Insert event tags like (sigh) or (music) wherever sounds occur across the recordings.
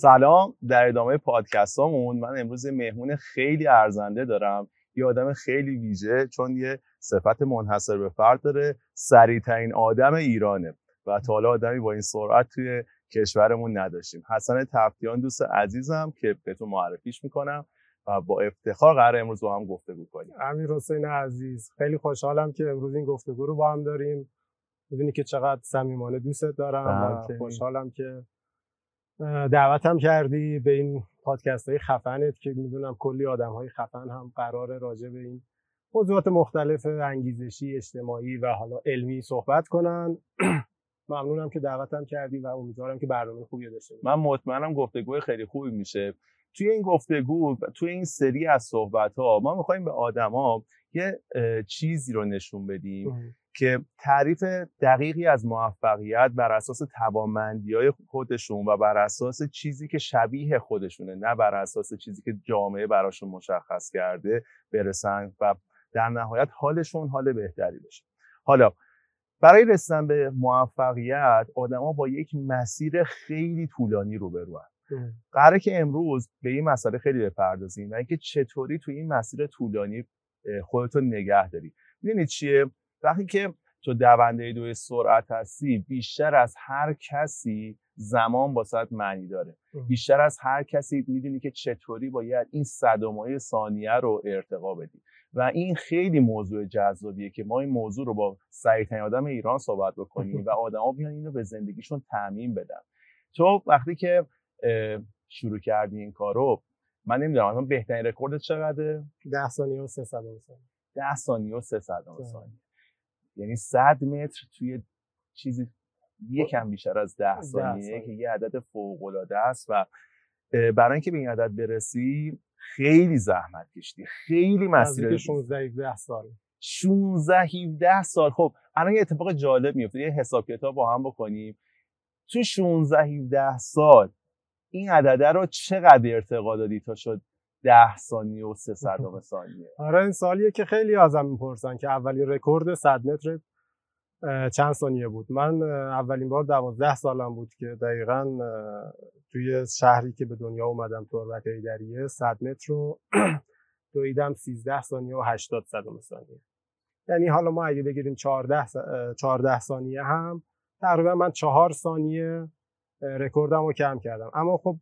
سلام در ادامه پادکستامون. من امروز مهمون خیلی ارزنده دارم. یه آدم خیلی ویژه چون یه صفت منحصر به فرد داره. سریعترین آدم ایرانه و تا حالا آدمی با این سرعت توی کشورمون نداشتیم. حسن تفتیان دوست عزیزم که بهتون معرفیش می‌کنم و با افتخار قرار امروز با هم گفتگو کنیم. امیر حسین عزیز خیلی خوشحالم که امروز این گفتگو رو با هم داریم. می‌دونی که چقدر صمیمانه دوستت دارم و بله. خوشحالم که دعوتم کردی به این پادکست های خفنت که می‌دونم کلی آدم های خفن هم قرار راجع به این موضوعات مختلف انگیزشی اجتماعی و حالا علمی صحبت کنن. (clears throat) ممنونم که دعوتم کردی و امیدوارم که برنامه خوبی داشته باشیم من مطمئنم گفتگوی خیلی خوبی میشه. توی این گفتگو توی این سری از صحبت ها ما می‌خوایم به آدما یه چیزی رو نشون بدیم. که تعریف دقیقی از موفقیت بر اساس توانمندی های خودشون و بر اساس چیزی که شبیه خودشونه نه بر اساس چیزی که جامعه براشون مشخص کرده برسن و در نهایت حالشون حال بهتری بشه. حالا برای رسیدن به موفقیت آدما با یک مسیر خیلی طولانی روبرو قراره که امروز به این مسئله خیلی بپردازیم و اینکه چطوری توی این مسیر طولانی خودتو نگه داری. می‌دونی چیه؟ وقتی که تو دونده دوی سرعت هستی بیشتر از هر کسی زمان واسط معنی داره. بیشتر از هر کسی می‌دونی که چطوری باید این صدمای ثانیه رو ارتقا بدی. و این خیلی موضوع جذابیه که ما این موضوع رو با سریعترین آدم ایران صحبت بکنیم و آدما بیان اینو به زندگیشون تعمین بدن. تو وقتی که شروع کردی این کارو من نمی‌دونم مثلا بهترین رکورد چقدره؟ ده ثانیه و سه ثانیه. 10 ثانیه و 3 صدم بله. ثانیه. یعنی 100 متر توی چیزی یکم بیشتر از 10 ثانیه. که یه عدد فوق العاده است و برای اینکه به این عدد برسی خیلی زحمت کشیدی خیلی مسیر نزدیک 16 17 سال. 16 17 سال. خب الان یه اتفاق جالب میفته یه حساب کتاب با هم بکنیم. تو 16 17 سال این عدده رو چقدر ارتقا دادی تا شد 10 ثانیه و 3 (laughs) صدم ثانیه. آره این سالیه که خیلی ازم می‌پرسن که اولین رکورد 100 متر چند ثانیه بود؟ من اولین بار 12 سالم بود که دقیقا توی شهری که به دنیا اومدم تربت ایدریه 100 متر رو (clears throat) دویدم 13 ثانیه و 80 صدم ثانیه. یعنی حالا ما اگه بگیریم 14 س- اه، 14 ثانیه هم تقریبا من 4 ثانیه رکوردم رو کم کردم. اما خب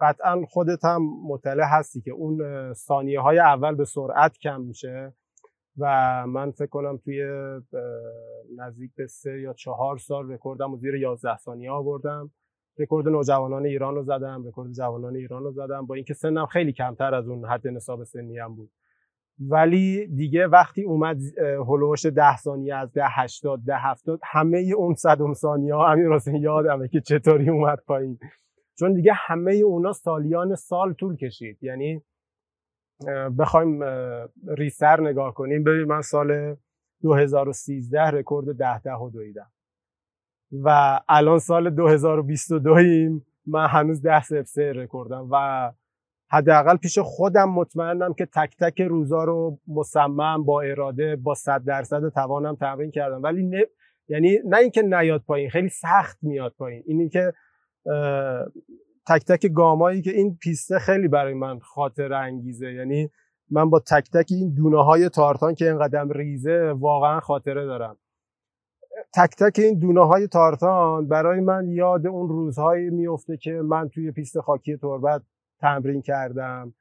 قطعا خودت هم مطلع هستی که اون ثانیه های اول به سرعت کم میشه و من فکر کنم توی نزدیک به سه یا چهار سال رکوردم رو زیر 11 ثانیه آوردم. رکورد نوجوانان ایران رو زدم رکورد جوانان ایران رو زدم. با اینکه سنم خیلی کمتر از اون حد نصاب سنی هم بود. ولی دیگه وقتی اومد هلوش ده ثانیه از ده هشتاد ده هفتاد همه اون صدم ثانیه ها همین راست یادمه که چطوری اومد پایین. چون دیگه همه اونا سالیان سال طول کشید. یعنی بخوایم اه، ریستر نگاه کنیم. ببین من سال 2013 رکورد ده ده رو دویدم. و الان سال 2022 ایم من هنوز ده سه رکوردم. و حداقل پیش خودم مطمئنم که تک تک روزا رو مصمم با اراده با صد درصد توانم تمرین کردم. ولی نه یعنی نه اینکه نیاد پایین خیلی سخت میاد پایین. اینی که تک تک گامایی که این پیسته خیلی برای من خاطر انگیزه. یعنی من با تک تک این دونه های تارتان که اینقدر ریزه واقعا خاطره دارم. تک تک این دونه های تارتان برای من یاد اون روزهایی میفته که من توی پیست خاکی تربت تمرین کردم.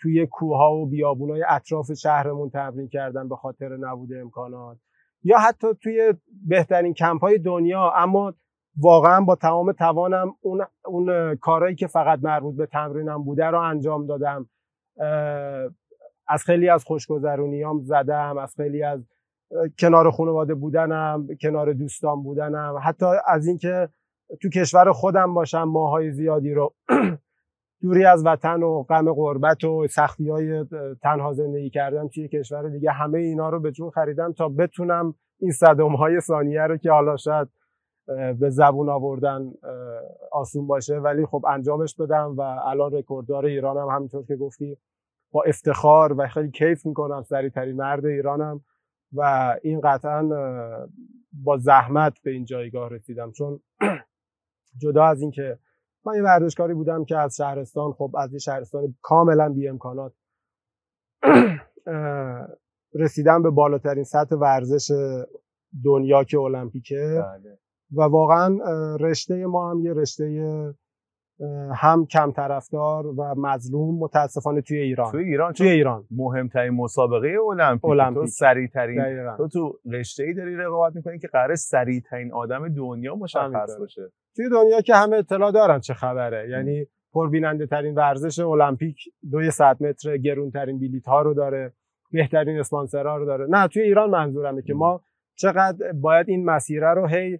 توی کوها و بیابونای اطراف شهرمون تمرین کردم به خاطر نبود امکانات. یا حتی توی بهترین کمپ های دنیا اما واقعا با تمام توانم اون, اون کارهایی که فقط مربوط به تمرینم بوده رو انجام دادم. از خیلی از خوشگذرونیام زدم از خیلی از کنار خانواده بودنم کنار دوستان بودنم. حتی از اینکه تو کشور خودم باشم ماهای زیادی رو (clears throat) دوری از وطن و غم غربت و سختی های تنها زندگی کردم توی کشور دیگه همه اینا رو به جون خریدم تا بتونم این صدم های ثانیه رو که حالا شاید به زبون آوردن آسون باشه ولی خب انجامش بدم و الان رکورددار ایرانم همینطور که گفتی با افتخار و خیلی کیف می‌کنم سریعترین مرد ایرانم و این قطعا با زحمت به این جایگاه رسیدم. چون (clears throat) جدا از اینکه من یه ورزشکاری بودم که از شهرستان خب از یه شهرستان کاملا بی امکانات رسیدم به بالاترین سطح ورزش دنیا که المپیکه. بله. و واقعا رشته ما هم یه رشته هم کم طرفدار و مظلوم متاسفانه توی ایران. توی ایران؟ توی ایران. مهمترین مسابقه المپیک, المپیک. تو سریع ترین تو تو رشته ای داری رقابت می‌کنی که قرار سریع ترین آدم دنیا مشخص باشه. توی دنیا که همه اطلاع دارن چه خبره. یعنی پربیننده ترین ورزش المپیک دوی 100 متر گرون ترین بلیط ها رو داره بهترین اسپانسرها رو داره. نه توی ایران منظورمه که ما چقدر باید این مسیره رو هی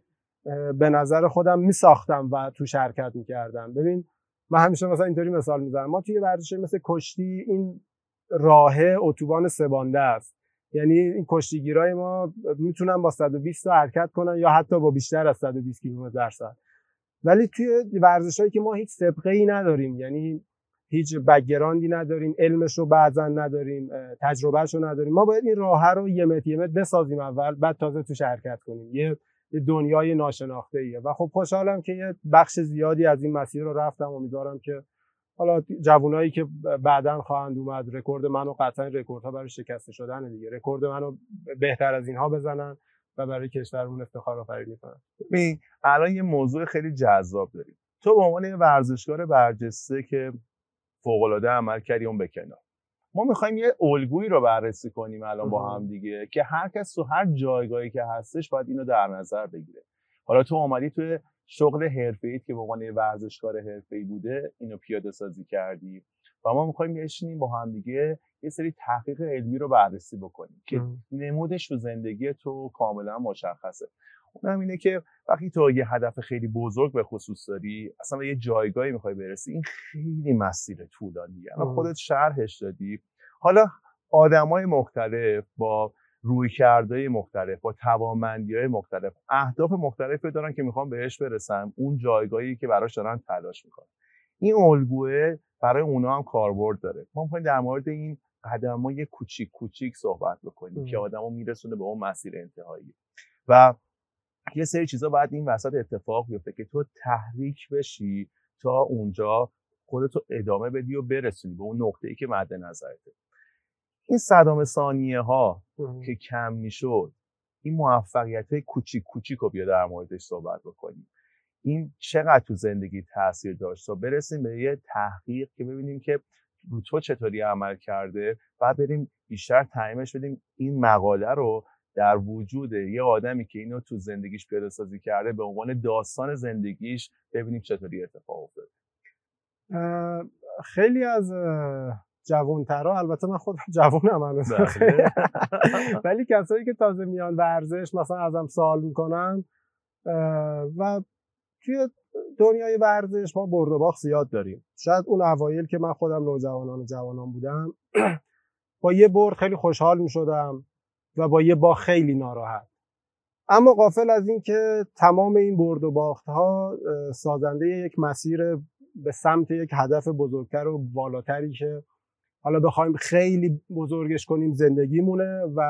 به نظر خودم می ساختم و تو شرکت می‌کردم. ببین من همیشه مثلا اینطوری مثال می‌زنم. ما توی ورزش مثل کشتی این راه اتوبان سبانده است. یعنی این کشتیگیرای ما می‌تونن با 120 تا حرکت کنن یا حتی با بیشتر از 120 کیلومتر در ساعت. ولی توی ورزشهایی که ما هیچ سابقه ای نداریم یعنی هیچ background ی نداریم علمش رو بعضا نداریم تجربهش رو نداریم ما باید این راه رو یه متر یه متر بسازیم اول بعد تازه تو شرکت کنیم. یه دنیای ناشناخته ایه و خب خوشحالم که یه بخش زیادی از این مسیر رو رفتم. امیدوارم که حالا جوانایی که بعدا خواهند اومد رکورد منو قطعا رکوردها برای شکسته شدن دیگه. رکورد منو بهتر از اینها بزنن. و برای کشورمون افتخار آفرینی کنن. ببین الان یه موضوع خیلی جذاب داریم. تو به عنوان یه ورزشکار برجسته که فوق العاده عمل کردی اون بکنار ما می‌خوایم یه الگویی رو بررسی کنیم الان با هم دیگه که هر کس تو هر جایگاهی که هستش باید اینو در نظر بگیره. حالا تو اومدی توی شغل حرفه‌ای که به عنوان ورزشکار حرفه‌ای بوده اینو پیاده سازی کردی. و ما می‌خوایم بشینیم با هم دیگه یه سری تحقیق علمی رو بررسی بکنیم که نمودش تو زندگی تو کاملا مشخصه. اونم اینه که وقتی تو یه هدف خیلی بزرگ به خصوص داری اصلا به یه جایگاهی می‌خوای برسی این خیلی مسیر طولانیه. الان خودت شرحش دادی. حالا آدمای مختلف با روی کرده مختلف با توانمندی های مختلف اهداف مختلفی دارن که می‌خوان بهش برسن. اون جایگاهی که براش دارن تلاش می‌کنن. این الگوه برای اونا هم کاربرد داره. ما می‌خوایم در مورد این قدم های کوچیک کوچیک صحبت بکنیم که آدمو میرسونه به اون مسیر انتهایی. و یه سری چیزا باید این وسط اتفاق بیفته که تو تحریک بشی تا اونجا خودتو ادامه بدی و برسونی به اون نقطه ای که مد نظرته. این صدام ثانیه ها که کم می‌شد این موفقیت های کوچیک کوچیک رو بیا در موردش صحبت بکنیم. این چقدر تو زندگی تاثیر داشت؟ تا برسیم به یه تحقیق که ببینیم که رو تو چطوری عمل کرده بعد بریم بیشتر تعییمش بدیم این مقاله رو در وجود یه آدمی که اینو تو زندگیش پیاده سازی کرده به عنوان داستان زندگیش ببینیم چطوری اتفاق افتاده. خیلی از جوانترا البته من خودم (laughs) جوونم هنوز. بله. (laughs) ولی کسایی که تازه میان ورزش مثلا ازم سوال می‌کنن و توی دنیای ورزش ما برد و باخت زیاد داریم. شاید اون اوایل که من خودم نوجوانان و جوانان بودم با یه برد خیلی خوشحال می‌شدم و با یه با خیلی ناراحت. اما قافل از اینکه تمام این برد و باخت ها سازنده یک مسیر به سمت یک هدف بزرگتر و بالاتری که حالا بخوایم خیلی بزرگش کنیم زندگیمونه و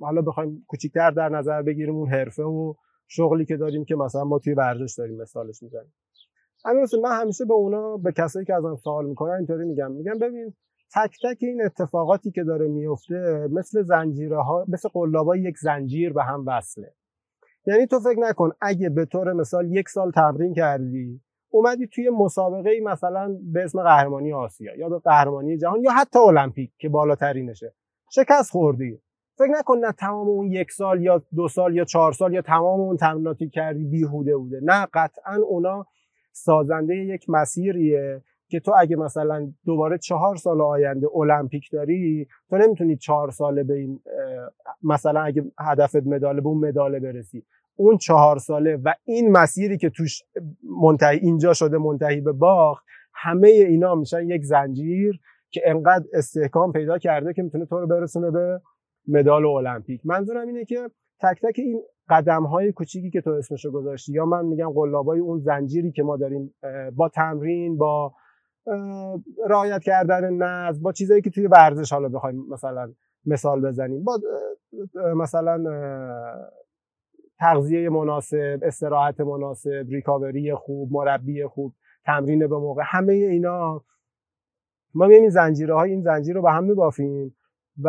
حالا بخوایم کوچیکتر در نظر بگیریم اون حرفه و شغلی که داریم که مثلا ما توی ورزش داریم مثالش می‌زنیم. همین من همیشه به اونا به کسایی که ازم سوال می‌کنن اینطوری میگم. میگم ببین تک تک این اتفاقاتی که داره میفته مثل زنجیره ها مثل قلابای یک زنجیر به هم وصله. یعنی تو فکر نکن اگه به طور مثال یک سال تمرین کردی اومدی توی مسابقه مثلا به اسم قهرمانی آسیا یا به قهرمانی جهان یا حتی المپیک که بالاترینشه شکست خوردی. فکر نکن نه تمام اون یک سال یا دو سال یا چهار سال یا تمام اون تمریناتی کردی بیهوده بوده. نه قطعا اونا سازنده یک مسیریه که تو اگه مثلا دوباره چهار سال آینده المپیک داری تو نمی‌تونی چهار ساله به این مثلا اگه هدفت مداله به اون مداله برسی. اون چهار ساله و این مسیری که توش منتهی اینجا شده منتهی به باخت همه اینا میشن یک زنجیر که انقدر استحکام پیدا کرده که می‌تونه تو رو برسونه به مدال المپیک. منظورم اینه که تک تک این قدم های کوچیکی که تو اسمشو گذاشتی یا من میگم قلابای اون زنجیری که ما داریم با تمرین با رعایت کردن نظم با چیزایی که توی ورزش حالا بخوایم مثلا مثال بزنیم با مثلا تغذیه مناسب استراحت مناسب ریکاوری خوب مربی خوب تمرین به موقع همه اینا. ما میایم این زنجیره های این زنجیر رو به هم میبافیم و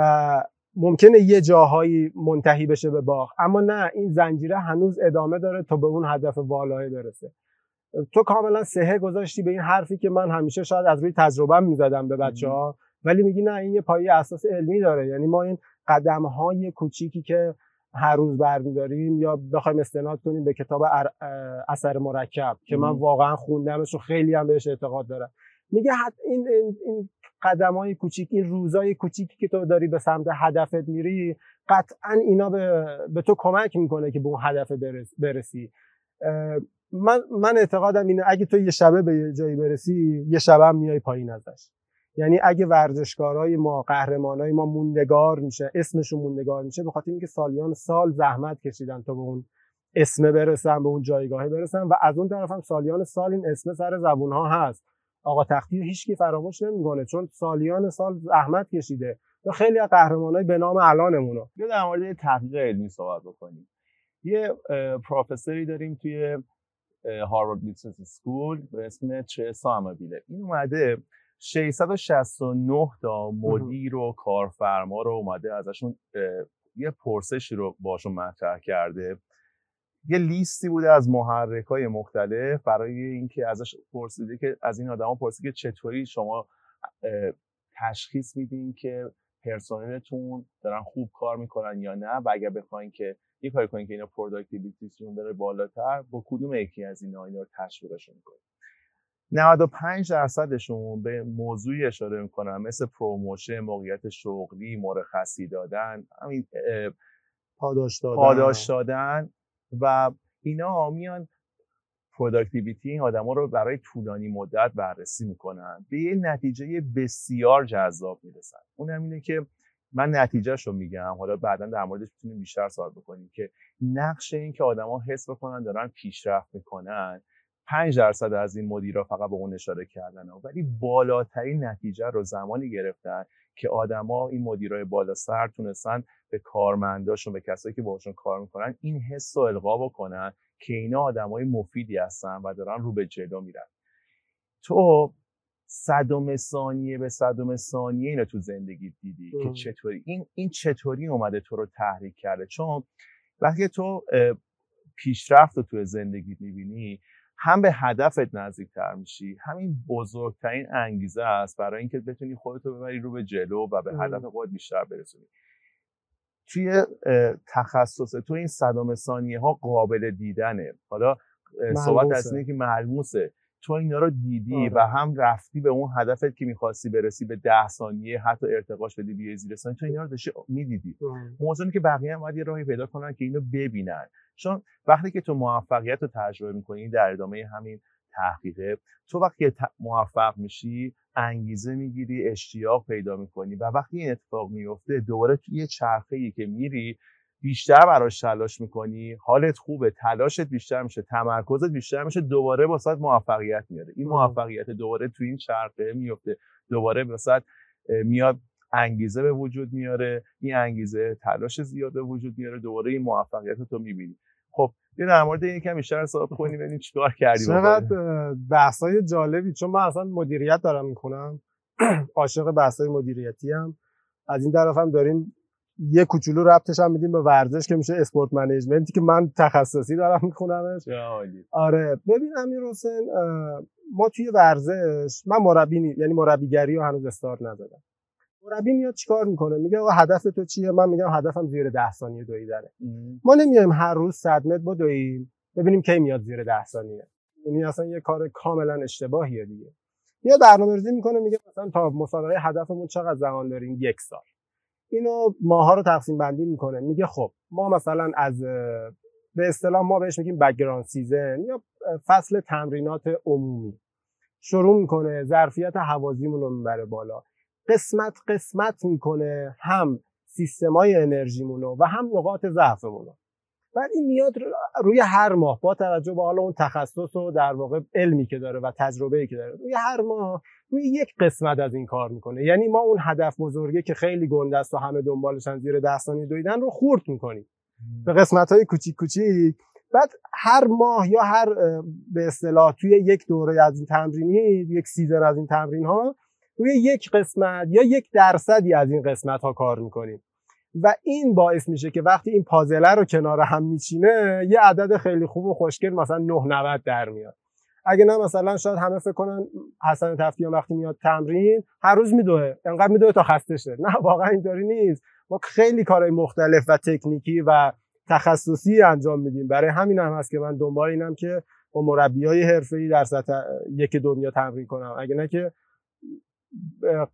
ممکنه یه جاهایی منتهی بشه به باغ اما نه این زنجیره هنوز ادامه داره تا به اون هدف والای برسه. تو کاملا سهه گذاشتی به این حرفی که من همیشه شاید از روی تجربه می‌زدم به بچه ها ولی میگی نه این یه پایه اساس علمی داره. یعنی ما این قدم های کوچیکی که هر روز برمیداریم یا بخوایم استناد کنیم به کتاب اثر مرکب که من واقعا خوندمش و خیلی هم بهش اعتقاد دارم. میگه این, این, این قدم های کوچیک این روزای کوچیکی که تو داری به سمت هدفت میری قطعا اینا به, به تو کمک می‌کنه که به اون هدف برسی. من, من اعتقادم اینه اگه تو یه شبه به یه جایی برسی یه شبه هم میای پایین ازش. یعنی اگه ورزشکارای ما قهرمانای ما موندگار میشه اسمشون موندگار میشه به خاطر اینکه سالیان سال زحمت کشیدن تا به اون اسم برسن به اون جایگاهی برسن و از اون طرف هم سالیان سال این اسم سر زبون ها هست. آقا تختی هیچکی فراموش نمی‌کنه چون سالیان سال زحمت کشیده. و خیلی از قهرمانای به نام الانمونو. بیا در مورد تحقیق علمی صحبت بکنیم. یه پروفسوری داریم توی هاروارد Business School به اسم ترزا آمابیله این اومده 669 تا مدیر و کارفرما رو اومده ازشون یه پرسشی رو باشون مطرح کرده. یه لیستی بوده از محرک های مختلف برای اینکه ازش پرسیده که از این آدما پرسیده که چطوری شما تشخیص میدین که پرسنلتون دارن خوب کار می‌کنن یا نه و اگر بخواین که یه کاری کنین که اینا productivity شون بره بالاتر با کدوم یکی از اینا اینا رو تشویقشون کنین. 95 درصدشون به موضوعی اشاره می‌کنن مثل promotion موقعیت شغلی مرخصی دادن همین پاداش دادن. پاداش دادن. و اینا میان productivity این آدما رو برای طولانی مدت بررسی می‌کنن. به یه نتیجه بسیار جذاب می‌رسن. اون اینه که من نتیجهش رو میگم. حالا بعدا در موردش می‌تونیم بیشتر صحبت بکنیم که نقش این که آدما حس بکنن دارن پیشرفت می‌کنن 5 درصد از این مدیرا فقط به اون اشاره کردن ولی بالاترین نتیجه رو زمانی گرفتن که آدما این مدیرای بالا سر تونستن به کارمنداشون به کسایی که باشون کار می‌کنن این حس رو القا بکنن که اینا آدمای مفیدی هستن و دارن رو به جلو میرن. تو صدم ثانیه به صدم ثانیه اینو تو زندگی دیدی که چطوری؟ این این چطوری اومده تو رو تحریک کرده؟ چون وقتی تو پیشرفت رو تو زندگی می‌بینی هم به هدفت نزدیکتر میشی. همین بزرگترین انگیزه است برای اینکه بتونی خودتو ببری رو به جلو و به هدف خود بیشتر برسونی. توی تخصص تو این صدام ثانیه ها قابل دیدنه. حالا صحبت از اینه که ملموسه تو اینا رو دیدی آره. و هم رفتی به اون هدفت که می‌خواستی برسی به ده ثانیه حتی ارتقاش بدی بیای زیر ثانیه تو اینا رو داشتی می‌دیدی. موضوعی که بقیه هم باید یه راهی پیدا کنن که اینو ببینن. چون وقتی که تو موفقیت رو تجربه می‌کنی در ادامه همین تحقیقه تو وقتی موفق میشی انگیزه می‌گیری اشتیاق پیدا می‌کنی و وقتی این اتفاق میفته دوباره توی یه چرخه ای که میری بیشتر براش تلاش می‌کنی حالت خوبه تلاشت بیشتر میشه تمرکزت بیشتر میشه دوباره واسه موفقیت میاره. این موفقیت دوباره تو این چرخه میفته دوباره واسه میاد انگیزه به وجود میاره این انگیزه تلاش زیاد به وجود میاره دوباره این موفقیت رو تو می‌بینی. خب یه در مورد این کم بیشتر حساب کنیم (laughs) ببینیم چیکار کردی چقدر بحثای جالبی. چون من اصلا مدیریت دارم می‌کنم. (clears throat) عاشق بحثای مدیریتی هم از این طرف هم داریم یه کوچولو ربطش هم میدیم به ورزش که میشه اسپورت منیجمنتی که من تخصصی دارم میخونمش. آره. ببین امیر حسین ما توی ورزش من مربی یعنی مربیگری رو هنوز استارت نزدم. مربی میاد چیکار می‌کنه؟ میگه آقا هدف تو چیه؟ من میگم هدفم زیر 10 ثانیه دویدنه ما نمیایم هر روز 100 متر بدویم ببینیم کی میاد زیر 10 ثانیه. یعنی اصلا یه کار کاملا اشتباهیه دیگه. میاد برنامه‌ریزی می‌کنه میگه مثلا تا مسابقه هدفمون چقدر زمان داریم؟ یک سال. اینو ماها رو تقسیم بندی می‌کنه. میگه خب ما مثلا از به اصطلاح ما بهش میگیم background season یا فصل تمرینات عمومی. شروع می‌کنه ظرفیت هوازیمون رو می‌بره بالا. قسمت قسمت می‌کنه هم سیستمای انرژیمونو و هم نقاط ضعفمونو بعد این میاد روی هر ماه با توجه به حالا اون تخصص و در واقع علمی که داره و تجربه‌ای که داره روی هر ماه روی یک قسمت از این کار می‌کنه. یعنی ما اون هدف بزرگه که خیلی گنده است و همه دنبالشن زیر ده ثانیه دویدن رو خورد می‌کنیم. به قسمت های کوچیک کوچیک. بعد هر ماه یا هر به اصطلاح توی یک دوره از این تمرینی یک سیزن از این تمرین ها روی یک قسمت یا یک درصدی از این قسمت ها کار می‌کنیم. و این باعث میشه که وقتی این پازله رو کنار هم میچینه یه عدد خیلی خوب و خوشگل مثلا 990 در میاد. اگه نه مثلا شاید همه فکر کنن حسن تفتیان وقتی میاد تمرین هر روز میدوه. انقدر میدوه تا خسته شه. نه واقعا اینطوری نیست. ما خیلی کارهای مختلف و تکنیکی و تخصصی انجام میدیم. برای همین هم هست که من دنبال اینم که با مربی های حرفه‌ای در سطح یک دنیا تمرین کنم. اگه نه که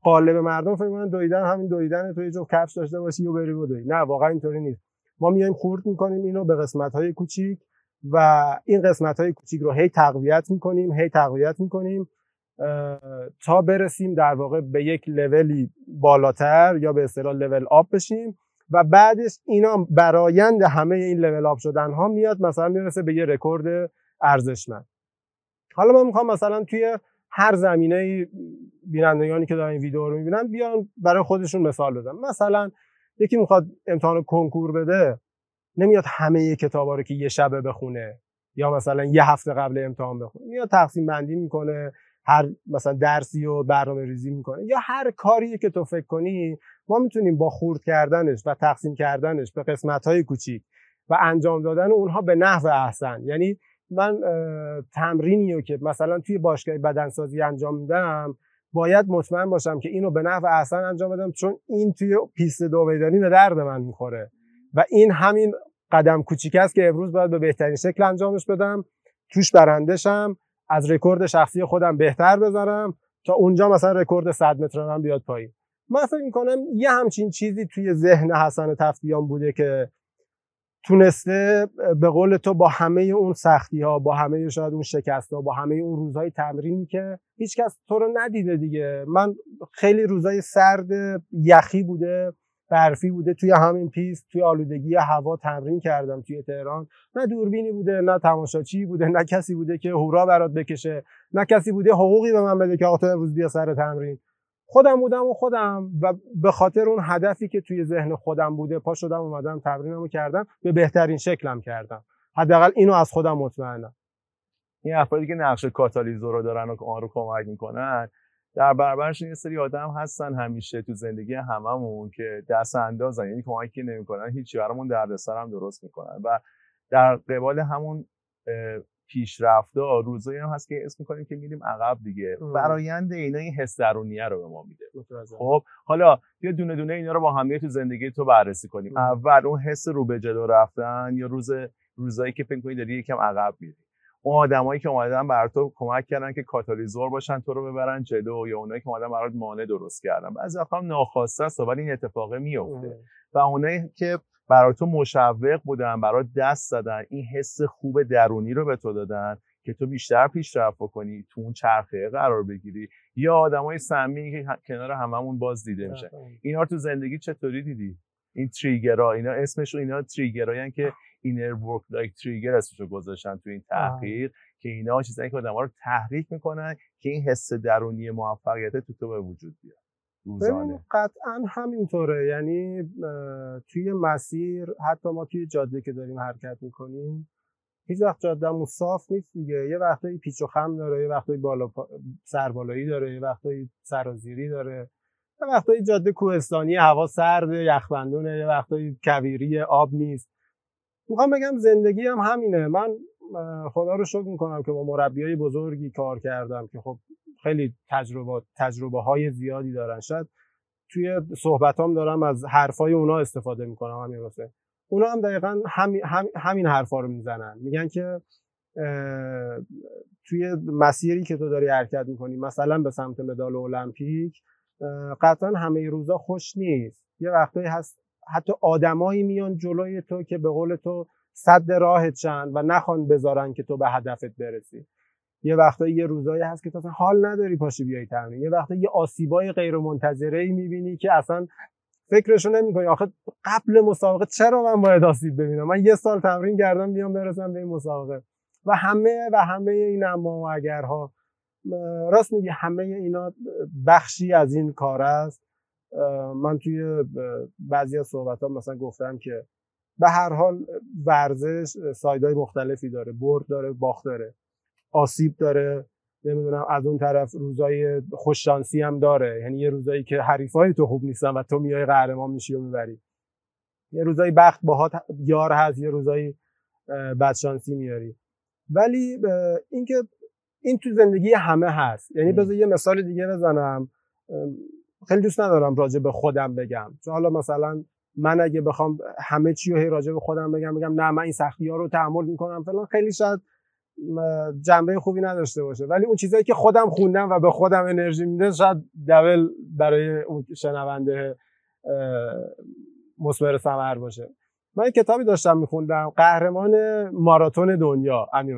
قالب مردم فکر کنن دویدن همین دویدن تو یه جو کفش داشته باشی و بری و دوی نه واقعا اینطوری نیست. ما میایم خورد می‌کنیم اینو به قسمت های کوچیک و این قسمت های کوچیک رو هی تقویت می‌کنیم هی تقویت می‌کنیم تا برسیم در واقع به یک لولی بالاتر یا به اصطلاح لول آب بشیم و بعدش اینا برایند همه این لول آب شدن ها میاد مثلا می‌رسه به یه رکورد ارزشمند. حالا من می‌خوام مثلا توی هر زمینه بینندگانی که دارن این ویدیو رو می‌بینن بیان برای خودشون مثال بزنن مثلا یکی می‌خواد امتحان کنکور بده نمیاد همه کتابا رو که یه شبه بخونه یا مثلا یه هفته قبل امتحان بخونه. میاد تقسیم بندی می‌کنه هر مثلا درسی و برنامه ریزی می‌کنه. یا هر کاری که تو فکر کنی ما می‌تونیم با خورد کردنش و تقسیم کردنش به قسمت های کوچیک و انجام دادن اونها به نحو احسن. یعنی من تمرینی رو که مثلا توی باشگاه بدنسازی انجام میدم باید مطمئن باشم که اینو به نحو احسن انجام بدم چون این توی پیست دو و میدانی به درد من می‌خوره. و این همین قدم کوچیک است که امروز باید به بهترین شکل انجامش بدم. توش برنده شم از رکورد شخصی خودم بهتر بذارم تا اونجا مثلا رکورد 100 متر من بیاد پایین. من فکر می‌کنم یه همچین چیزی توی ذهن حسن تفتیان بوده که تونسته به قول تو با همه اون سختی ها با همه شاید اون شکست ها با همه اون روزهای تمرینی که هیچکس تو رو ندیده دیگه. من خیلی روزای سرد یخی بوده برفی بوده توی همین پیست توی آلودگی هوا تمرین کردم توی تهران. نه دوربینی بوده نه تماشاچی بوده نه کسی بوده که هورا برات بکشه نه کسی بوده حقوقی به من بده که آقا تو امروز بیا سر تمرین. خودم بودم و خودم و به خاطر اون هدفی که توی ذهن خودم بوده پا شدم اومدم تمرینمو کردم به بهترین شکلم کردم. حداقل اینو از خودم مطمئنم. این افرادی که نقش کاتالیزور رو دارن و آن رو کمک می‌کنن در برابرش یه سری آدم هستن همیشه تو زندگی هممون که دست اندازن یعنی کمکی نمی‌کنن هیچی برامون دردسر هم درست می‌کنن. و در قبال همون پیشرفتا روزایی هم هست که اسم می‌کنیم که میریم عقب دیگه. برایند اینا این حس درونیه رو به ما میده. خب حالا بیا دونه دونه اینا رو با هم تو زندگی تو بررسی کنیم. اول اون حس رو به جلو رفتن یا روز روزایی که فکر کنی داری یکم عقب میری. اون آدمایی که اومدن بر تو کمک کردن که کاتالیزور باشن تو رو ببرن جلو یا اونایی که اومدن برات مانع درست کردن. بعضی وقتا ناخواسته است ولی این اتفاق میفته و اونایی که برای تو مشوق بودن برای دست زدن. این حس خوب درونی رو به تو دادن که تو بیشتر پیشرفت بکنی تو اون چرخه قرار بگیری. یا آدمای سمی که کنار هممون باز دیده میشه. اینا رو تو زندگی چطوری دیدی؟ این تریگرها اینا اسمش اینا تریگرایی که اینر ورک لایک تریگر اسمشو گذاشتن تو این تحقیق که اینا چیزایی که آدم‌ها رو تحریک می‌کنن که این حس درونی موفقیت تو تو به وجود بیاد. روزانه. قطعا همینطوره. یعنی توی مسیر حتی ما توی جاده که داریم حرکت می‌کنیم هیچ وقت جادهمون صاف نیست دیگه. یه وقتایی پیچ و خم داره یه وقتایی بالا سربالایی داره یه وقتایی سرازیری داره. یه وقتایی جاده کوهستانی هوا سرد یخبندونه یه وقتایی کویری آب نیست. می‌خوام بگم زندگی هم همینه. من خدا رو شکر می‌کنم که با مربیای بزرگی کار کردم که خب خیلی تجربه تجربه های زیادی دارن. شاید توی صحبتام دارم از حرفای اونا استفاده می‌کنم همین راسته. اونا هم دقیقا همین, همین حرفا رو می‌زنن. میگن که توی مسیری که تو داری حرکت می‌کنی مثلا به سمت مدال المپیک قطعا همه روزا خوش نیست. یه وقتایی هست حتی آدمایی میان جلوی تو که به قول تو صد راهت چند و نخوان بذارن که تو به هدفت برسی. یه وقتا یه روزایی هست که اصلا حال نداری پاشی بیای تمرین. یه وقتا یه آسیبای غیر منتظره ای می‌بینی که اصلا فکرشو نمی‌کنی. آخه قبل مسابقه چرا من باید آسیب ببینم؟ من یه سال تمرین کردم بیام برسم به این مسابقه. و همه و همه این اما و اگرها راست میگی همه اینا بخشی از این کار است. من توی بعضی از صحبت ها مثلا گفتم که به هر حال ورزش سایدهای مختلفی داره برد داره باخت داره. آسیب داره. نمی‌دونم از اون طرف روزای خوششانسی هم داره. یعنی یه روزایی که حریفای تو خوب نیستن و تو میای قهرمان میشی و می‌بری. یه روزایی بخت باهات یار هست یه روزایی بدشانسی میاری. ولی اینکه این تو زندگی همه هست. یعنی بذار یه مثال دیگه بزنم. خیلی دوست ندارم راجع به خودم بگم. چون حالا مثلا من اگه بخوام همه چی رو هی راجع به خودم بگم بگم نه من این سختی ها رو تحمل می‌کنم فلان. خیلی شاید جنبه خوبی نداشته باشه. ولی اون چیزایی که خودم خوندم و به خودم انرژی میده شاید دبل برای اون شنونده مثمر ثمر باشه. من کتابی داشتم میخوندم قهرمان ماراتون دنیا امیر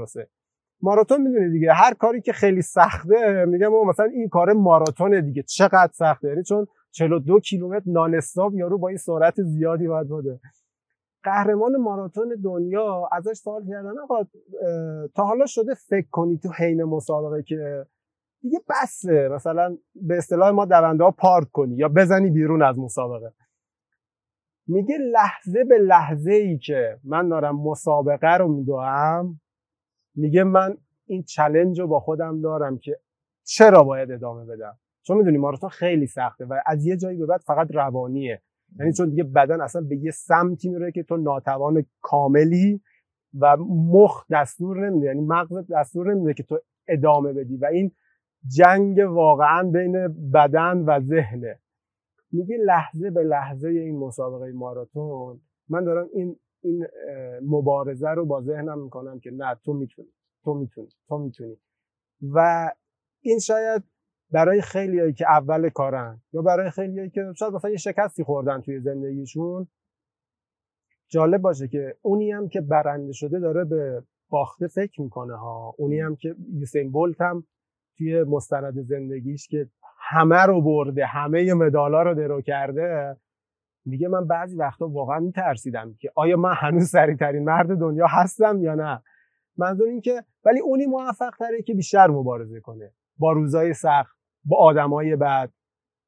ماراتون می‌دونی دیگه هر کاری که خیلی سخته میگم مثلا این کار ماراتون دیگه چقدر سخته؟ یعنی چون 42 کیلومتر نان استاپ یارو با این سرعت زیادی باید بوده قهرمان ماراتون دنیا ازش سوال کردن آقا تا حالا شده فکر کنی تو حین مسابقه که دیگه بسه. مثلا به اصطلاح ما دونده ها پارک کنی یا بزنی بیرون از مسابقه. میگه لحظه به لحظه ای که من دارم مسابقه رو میدوام میگه من این چلنج رو با خودم دارم که چرا باید ادامه بدم؟ چون می‌دونی ماراتون خیلی سخته و از یه جایی به بعد فقط روانیه. یعنی چون دیگه بدن اصلا به یه سمتی میره که تو ناتوان کاملی و مخ دستور نمیده. یعنی مغز دستور نمیده که تو ادامه بدی. و این جنگ واقعا بین بدن و ذهنه. میگه لحظه به لحظه این مسابقه ماراتون. من دارم این این مبارزه رو با ذهنم می‌کنم که نه تو می‌تونی تو می‌تونی تو می‌تونی. و این شاید برای خیلیایی که اول کارن یا برای خیلیایی که شاید مثلا یه شکستی خوردن توی زندگیشون جالب باشه که اونی هم که برنده شده داره به باخته فکر می‌کنه ها. اونی هم که یوسین بولت هم توی مستند زندگیش که همه رو برده همه مدالا رو درو کرده میگه من بعضی وقتا واقعا میترسیدم که آیا من هنوز سریعترین مرد دنیا هستم یا نه. منظور این که ولی اونی موفق تره که بیشتر مبارزه کنه. با روزای سخت با آدمای بعد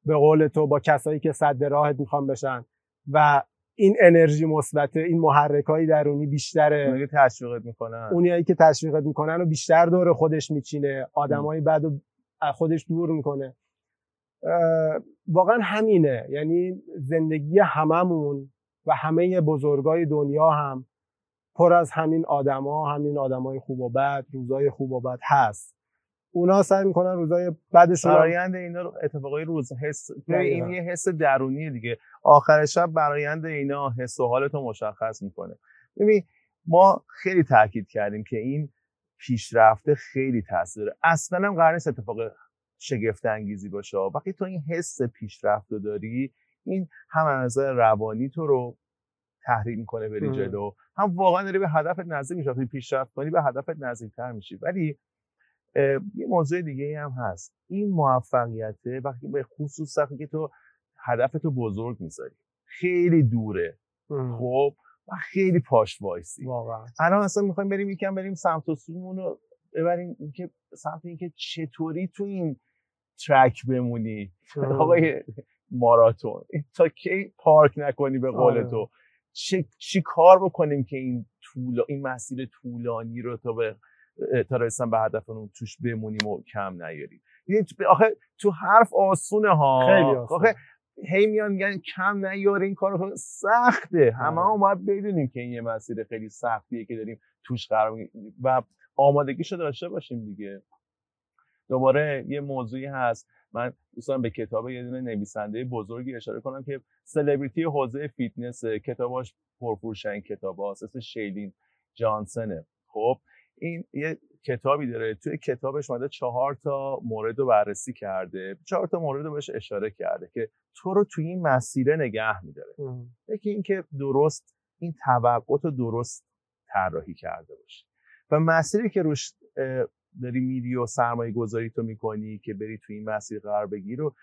به قول تو با کسایی که صد راهت می‌خوان بشن. و این انرژی مثبت این محرکای درونی بیشتره. اونایی که تشویقت می‌کنن. اونایی که تشویقت می‌کنن و بیشتر دور خودش میچینه. آدمای بعد خودش دور می‌کنه. واقعا همینه. یعنی زندگی هممون و همه بزرگای دنیا هم پر از همین آدما همین آدمای خوب و بد روزای خوب و بد هست. اونا سعی می‌کنن روزای بعدشون برایند اینا رو اتفاقای روز حس این یه حس درونی دیگه. آخر شب برایند اینا حس و حالتو مشخص می‌کنه. ببین ما خیلی تاکید کردیم که این پیشرفته خیلی تاثیر اصلا هم قرار نیست اتفاق شگفت انگیزی باشه. وقتی تو این حس پیشرفت رو داری این هم از روانی تو رو تحریک می‌کنه بری جلو. هم واقعا داری به هدفت نزدیک میشی. پیشرفت کنی به هدفت نزدیکتر میشی. ولی یه موضوع دیگه هم هست. این موفقیته وقتی به خصوص وقتی که تو هدفتو بزرگ می‌ذاری. خیلی دوره. خب؟ و خیلی پاش وایسی. واقعا. الان اصلا می‌خوایم بریم یکم بریم سمت و سومون رو ببریم. اینکه سمت اینکه چطوری تو این ترک بمونی. آقای ماراتون تا کی پارک نکنی به قول آره. تو؟ چی, چی کار بکنیم که این طول این مسیر طولانی رو تا به تا به هدفمون توش بمونیم و کم نیاریم. یعنی آخه تو حرف آسونه ها. خیلی آسونه. آخه هی میان میگن کم نیاره این کار سخته. همه هم باید بدونیم که این یه مسیر خیلی سختیه که داریم توش قرار و آمادگیشو داشته باشیم دیگه. دوباره یه موضوعی هست. من دوستان به کتاب یه دونه نویسنده بزرگی اشاره کنم که سلبریتی حوزه فیتنس کتاباش پرفروش‌ترین کتاب هاست. اسم Chalene Johnson ه. خب این یه کتابی داره. توی کتابش اومده چهار تا مورد رو بررسی کرده. چهار تا مورد رو بهش اشاره کرده که تو رو توی این مسیره نگه میداره. یکی اینکه درست این توقع رو درست طراحی کرده باشه. و مسیری که روش داری میری و سرمایه گذاری تو می‌کنی که بری توی این مسیر قرار بگیری رو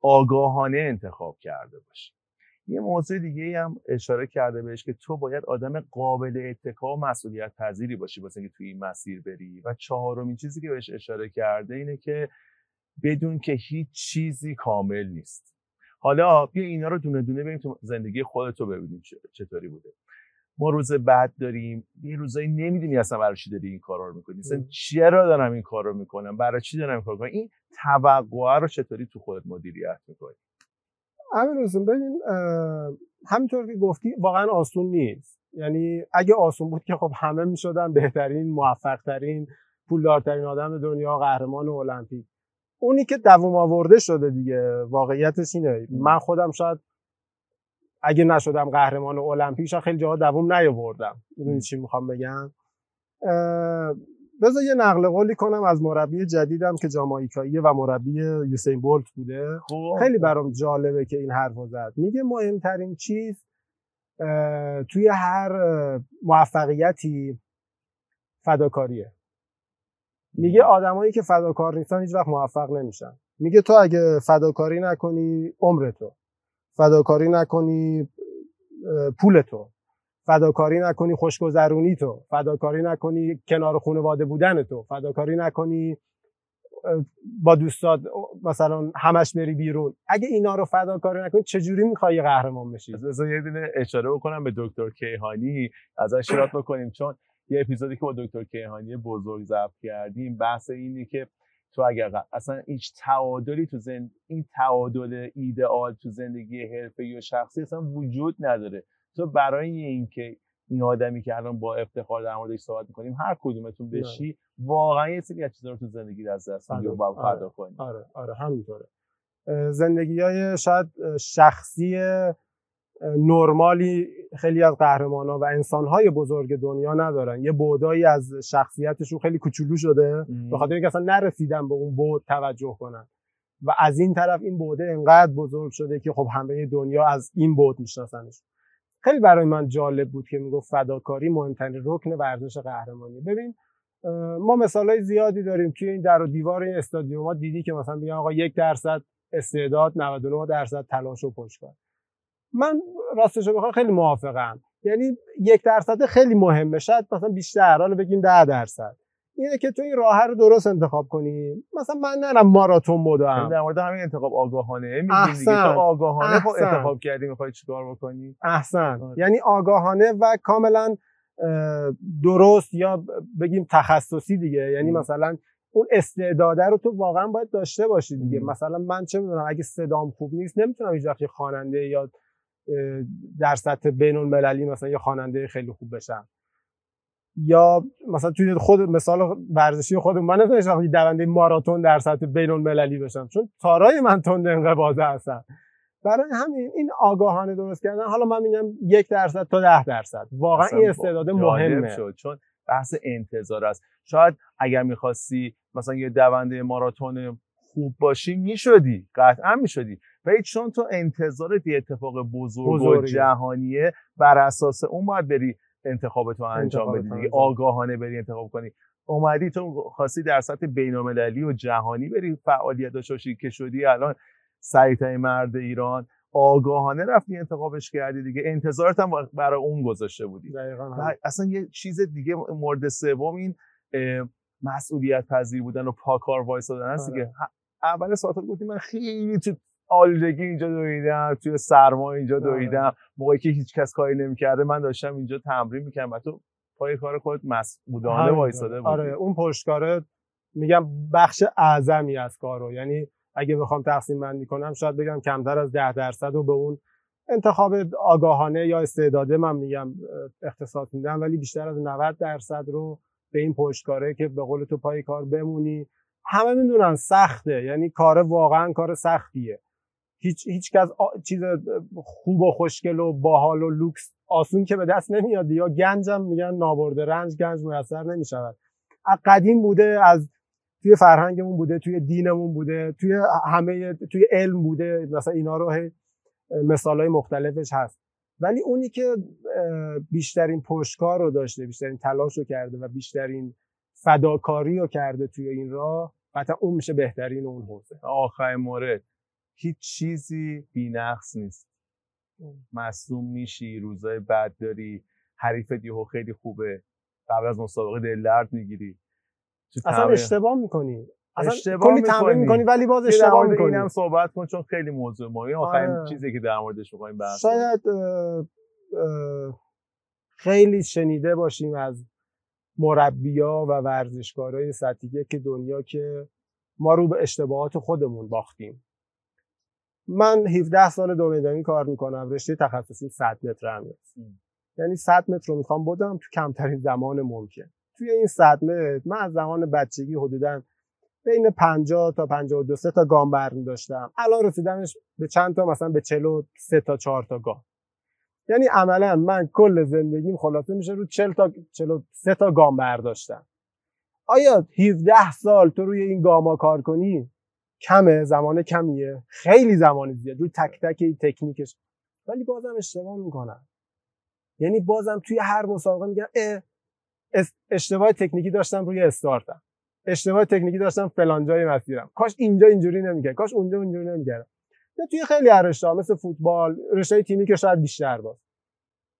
آگاهانه انتخاب کرده باشی یه موضوع دیگه هم اشاره کرده بهش که تو باید آدم قابل اتکا و مسئولیت پذیری باشی واسه اینکه توی این مسیر بری. و چهارمین چیزی که بهش اشاره کرده اینه که بدون که هیچ چیزی کامل نیست. حالا بیا اینا رو دونه دونه بریم تو زندگی خودتو ببینیم چطوری بوده. ما روز بعد داریم یه روزایی نمی‌دونی اصلا برای چی داری این کارا رو می‌کنی. اصلا چرا دارم این کار رو می‌کنم؟ برای چی دارم این کار می‌کنم؟ این توقع رو چطوری تو خودت مدیریت می‌کنی؟ همین روزم ببین همینطور که گفتی واقعا آسون نیست. یعنی اگه آسون بود که خب همه می‌شدن بهترین موفقترین پولدارترین آدم دنیا قهرمان المپیک. اونی که دووم آورده شده دیگه واقعیتش اینه. من خودم شاید اگه نشدم قهرمان المپیک خیلی جاها دووم نیاوردم. می‌دونی چی می‌خوام بگم؟ بذار یه نقل قولی کنم از مربی جدیدم که جامائیکاییه و مربی یوسین بولت بوده. خوب. خیلی برام جالبه که این حرف زد. میگه مهمترین چیز توی هر موفقیتی فداکاریه. میگه آدمایی که فداکار نیستن هیچ وقت موفق نمیشن. میگه تو اگه فداکاری نکنی عمر تو. فداکاری نکنی پول تو. فداکاری نکنی خوشگذرونی تو. فداکاری نکنی کنار خانواده بودن تو. فداکاری نکنی با دوستات مثلا همش بری بیرون. اگه اینا رو فداکاری نکنی چجوری می‌خوای قهرمان بشی؟ بذار یه دونه اشاره بکنم به دکتر کیهانی. ازش شرات بکنیم. چون یه اپیزودی که با دکتر کیهانی بزرگ ضبط کردیم بحث اینه که تو اگر اصلا هیچ تعادلی تو زند... این تعادل ایدئال تو زندگی حرفه‌ای و شخصی اصلا وجود نداره. تو برای اینکه این آدمی که الان با افتخار در موردش صحبت می‌کنیم هر کدومتون بشی واقعا یه سری از چیزا رو تو زندگی از دست میدی و باید آره. فدا کنی. آره آره همینطوره. زندگی های شاید شخصی نرمالی خیلی از قهرمان ها و انسان های بزرگ دنیا ندارن. یه بودایی از شخصیتشون خیلی کوچولو شده به خاطر اینکه اصلا نرسیدن به اون بود توجه کنن. و از این طرف این بوده انقدر بزرگ شده که خب همه دنیا از این بود میشناسنش. خیلی برای من جالب بود که می‌گفت فداکاری مهمترین رکن ورزش قهرمانی ببین ما مثال های زیادی داریم. توی این در و دیوار این استادیوم دیدی که مثلا میگن آقا یک درصد استعداد 99 درصد تلاش و پشتکار من راستش بخوام خیلی موافقم. یعنی یک درصد خیلی مهمه. شاید مثلا بیشتر حالا بگیم ده درصد. اینه که تو این راه رو درست انتخاب کنی. مثلا من نرم ماراتون بدم. در مورد همین انتخاب آگاهانه میگیم دیگه. تو آگاهانه خب انتخاب کردی می‌خوای چیکار بکنی؟ احسن. آه. یعنی آگاهانه و کاملا درست یا بگیم تخصصی دیگه. یعنی م. مثلا اون استعداده رو تو واقعا باید داشته باشی دیگه. م. مثلا من چه می‌دونم اگه صدام خوب نیست نمی‌تونم هیچ وقت خواننده یا در سطح بین المللی مثلا یه خواننده خیلی خوب بشم. یا مثلا توی خود مثال ورزشی خود من نمی‌تونم دونده ماراتون در سطح بین المللی بشم چون تارای من تند انقباضه هستن برای همین این آگاهانه درست کردن حالا من میگم یک درصد تا ده درصد. واقعا این استعداد مهمه. شد چون بحث انتظار است. شاید اگر می‌خواستی مثلا یه دونده ماراتون خوب باشی می‌شدی قطعا می‌شدی. ولی چون تو انتظارت یه اتفاق بزرگ و جهانیه بر اساس اون باید بری انتخابتو انجام بدی دیگه. آگاهانه بری انتخاب کنی. اومدی تو خواستی در سطح بین‌المللی و جهانی بری فعالیت داشته باشی که شدی الان سریعترین مرد ایران. آگاهانه رفتی انتخابش کردی دیگه. انتظارت هم برای اون گذاشته بودی. اصلا یه چیز دیگه مورد سوم این مسئولیت پذیر بودن و پاکار وایسادن هست دیگه. آره. اول ساعت گفتی من خیلی تو آلودگی اینجا دویدم توی سرما اینجا آره. دویدم. موقعی که هیچ کس کاری نمی‌کرده من داشتم اینجا تمرین می‌کردم. و تو پای کار خودت مسئولانه وایساده بودی. آره اون پشتکاره میگم بخش اعظمی از کارو. یعنی اگه بخوام تقسیم بندی کنم شاید بگم کمتر از ده درصد رو به اون انتخاب آگاهانه یا استعداده من میگم اختصاص میدم. ولی بیشتر از 90 درصد رو به این پشتکاره که به قول تو پای کار بمونی همه می‌دونن سخته. یعنی کار واقعا کار سختیه. هیچ هیچ کس چیز خوب و خوشگل و باحال و لوکس آسون که به دست نمیاد یا گنجم میگن نابرده رنج گنج میسر نمی‌شود. قدیم بوده از توی فرهنگمون بوده توی دینمون بوده توی همه توی علم بوده مثلا اینا رو مثال های مختلفش هست. ولی اونی که بیشترین پشتکار رو داشته بیشترین تلاش رو کرده و بیشترین فداکاری رو کرده توی این راه قطعا اون میشه بهترین اون حوزه. آخرین مورد. هیچ چیزی نقص نیست. مصوم میشی روزای بد داری حریفت یهو خیلی خوبه. قبل از مسابقه دل درد می‌گیری اصلا اشتباه می‌کنی. اصلا اشتباه کلی تمرین می‌کنی. ولی باز اشتباه می‌کنی. اینم صحبت کن چون خیلی موضوع مهمی آخرین آره. چیزی که در موردش می‌خوایم بحث شاید خیلی شنیده باشیم از مربیا و ورزشکارای سطحی که دنیا که ما رو به اشتباهات خودمون باختیم. من 17 سال دو میدانی کار می‌کنم. رشته تخصصی 100 متر هم یعنی 100 متر رو می‌خوام بدم تو کمترین زمان ممکن. توی این 100 متر من از زمان بچگی حدودا بین 50 تا 52 سه تا گام برمی داشتم. الان رسیدمش به چند تا؟ مثلا به 43 تا 4 تا گام. یعنی عملا من کل زندگیم خلاصه میشه رو 40 تا 43 تا گام برداشتم. آیا 17 سال تو روی این گاما کار کنی؟ کمه زمان کمیه. خیلی زمان زیاد. روی تک تک تکنیکش. ولی بازم اشتباه می‌کنم. یعنی بازم توی هر مسابقه میگم اشتباه تکنیکی داشتم روی استارتم. اشتباه تکنیکی داشتم فلان جای مسیرم. کاش اینجا اینجوری نمی‌کرد. کاش اونجا اینجوری نمی‌کردم. یا توی خیلی رشته مثل فوتبال رشته تیمی که شاید بیشتر باز.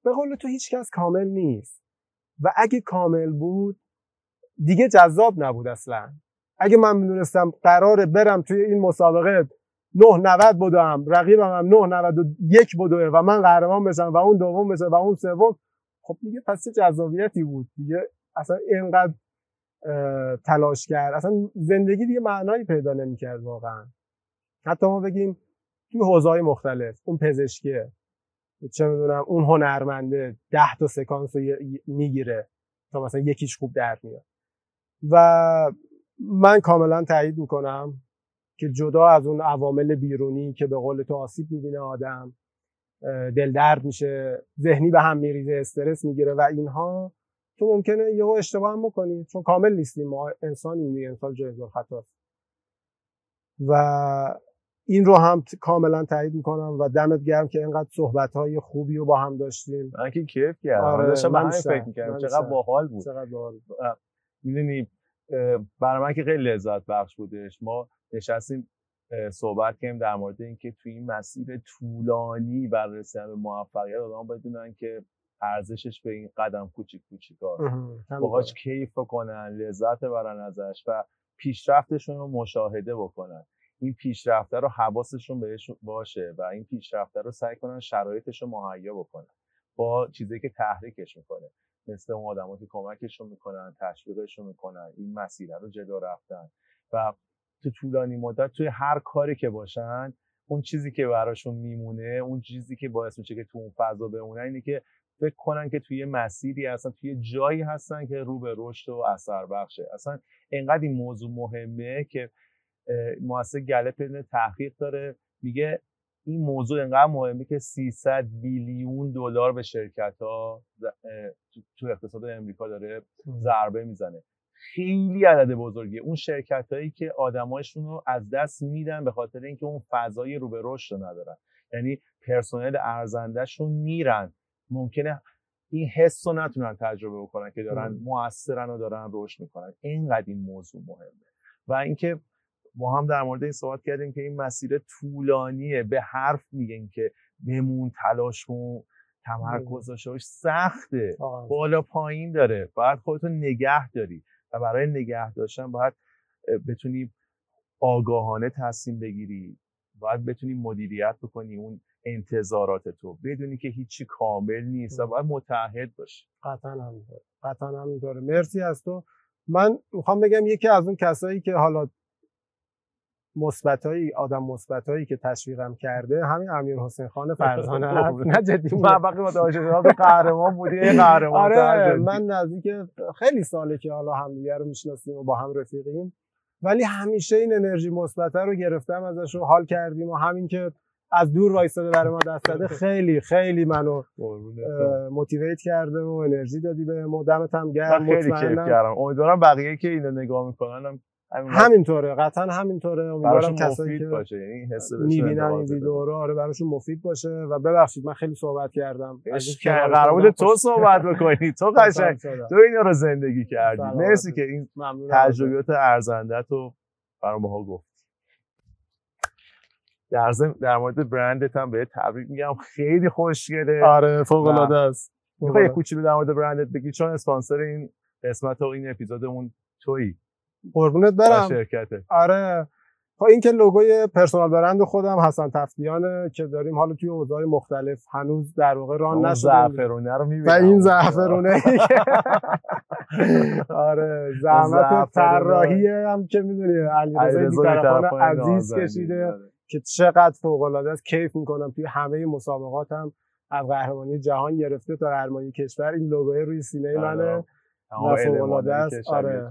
به قول تو هیچ کس کامل نیست. و اگه کامل بود دیگه جذاب نبود اصلا. اگه من می‌دونستم قراره برم توی این مسابقه 990 بدوم رقیبم هم 991 بدوه و من قهرمان بشم و اون دوم بشه و اون سوم خب دیگه پس چه جذابیتی بود؟ دیگه اصلا اینقدر تلاش کرد. اصلا زندگی دیگه معنایی پیدا نمی‌کرد واقعا. حتی ما بگیم توی حوزه‌های مختلف اون پزشکیه چه می‌دونم اون هنرمنده ده تا سکانس رو می‌گیره تا مثلا یکیش خوب در میاد. و من کاملا تایید می‌کنم که جدا از اون عوامل بیرونی که به قول تو آسیب می‌بینه آدم دل درد میشه ذهنی به هم میریزه استرس می‌گیره و اینها تو ممکنه یهو اشتباه هم بکنی. چون کامل نیستیم. ما انسانیم دیگه. انسان جایز خطاست و این رو هم کاملا تایید می‌کنم و دمت گرم که اینقدر صحبت های خوبی رو با هم داشتیم. من که کیف کردم. آره داشتم من فکر می‌کردم. چقدر باحال بود. چقدر باحال. می‌دونی برای من که خیلی لذت بخش بودش. ما نشستیم صحبت کردیم در مورد اینکه توی این مسیر طولانی برای رسیدن به موفقیت آدم بدونن که ارزشش به این قدم کوچیک کوچیکا باهاش کیف کنن لذت برن ازش و پیشرفتشون رو مشاهده بکنن. این پیشرفته رو حواسشون بهش باشه و این پیشرفته رو سعی کنن شرایطش رو مهیا بکنن. با چیزی که تحریکش می‌کنه. مثل اون آدمایی که کمکشون می‌کنن تشویقشون می‌کنن این مسیر رو جلو رفتن و تو طولانی مدت توی هر کاری که باشن اون چیزی که براشون میمونه اون چیزی که باعث میشه که تو اون فضا بمونن اینه که فکر کنن که توی مسیری هستن توی جایی هستن که رو به رشد و اثر بخشه. اصلا انقدر این موضوع مهمه که مؤسسه گلپ تحقیق داره میگه این موضوع انقدر مهمه که 300 بیلیون دلار به شرکت ها تو اقتصاد امریکا داره ضربه می‌زنه. خیلی عدد بزرگیه. اون شرکت هایی که آدمایشون رو از دست میدن به خاطر اینکه اون فضای رو به رشد رو ندارن. یعنی پرسنل ارزندهشون میرن. ممکنه این حس رو نتونن تجربه بکنن که دارن موثرن و دارن رشد می‌کنن. اینقدر این موضوع مهمه. و اینکه ما هم در مورد این صحبت کردیم که این مسیر طولانیه به حرف میگن که بمون تلاش کن تمرکز داشته سخته. بالا پایین داره. باید خودتو نگه داری و برای نگه داشتن باید بتونی آگاهانه تصمیم بگیری. باید بتونی مدیریت بکنی اون انتظارات تو. بدونی که هیچی کامل نیست و باید متحد باشی. قطعا همینطور قطعا همینطوره مرسی از تو. من می‌خوام بگم یکی از اون کسایی که حالا مثبتایی آدم مثبتایی که تشویقم کرده همین امیر حسین خان فرزانه (laughs) نه جدی من وقتی با داشته قهرمان بودی قهرمان آره من نزدیک خیلی ساله که حالا همدیگه رو می‌شناسیم و با هم رفیقیم. ولی همیشه این انرژی مثبت رو گرفتم ازش رو حال کردیم و همین که از دور وایستاده برای ما دست داده خیلی خیلی منو موتیویت کرده و انرژی دادی به دمت هم گرم خیلی کیف کردم. امیدوارم بقیه که اینو نگاه می‌کنن همینطوره قطعا همینطوره. امیدوارم کسایی که باشه یعنی حس می‌بینن این ویدیو رو آره براشون مفید باشه. و ببخشید من خیلی صحبت کردم. قرار بود تو صحبت بکنی. تو (laughs) قشنگ تو اینا رو زندگی کردی. مرسی که این تجربیات ارزنده تو برام ها گفت در در مورد برندت هم به تبریک میگم. خیلی خوشگله. آره فوق العاده است. می‌خوای کوچولو در مورد برندت بگی؟ چون اسپانسر این قسمت و این اپیزودمون تویی. قربونت برم. شرکته. آره. خب این که لوگوی پرسونال برند خودم حسن تفتیانه که داریم حالا توی اوضاع مختلف هنوز در واقع ران نشده زعفرونه رو و این زعفرونه (laughs) آره. زحمت طراحی هم که می‌دونی؟ علیرضا عزیز کشیده آره. که چقدر فوق العاده است. کیف می‌کنم توی همه مسابقات هم. از قهرمانی جهان گرفته تا قهرمانی کشور. این لوگوی روی سینه آره. منه. فوق العاده است. آره.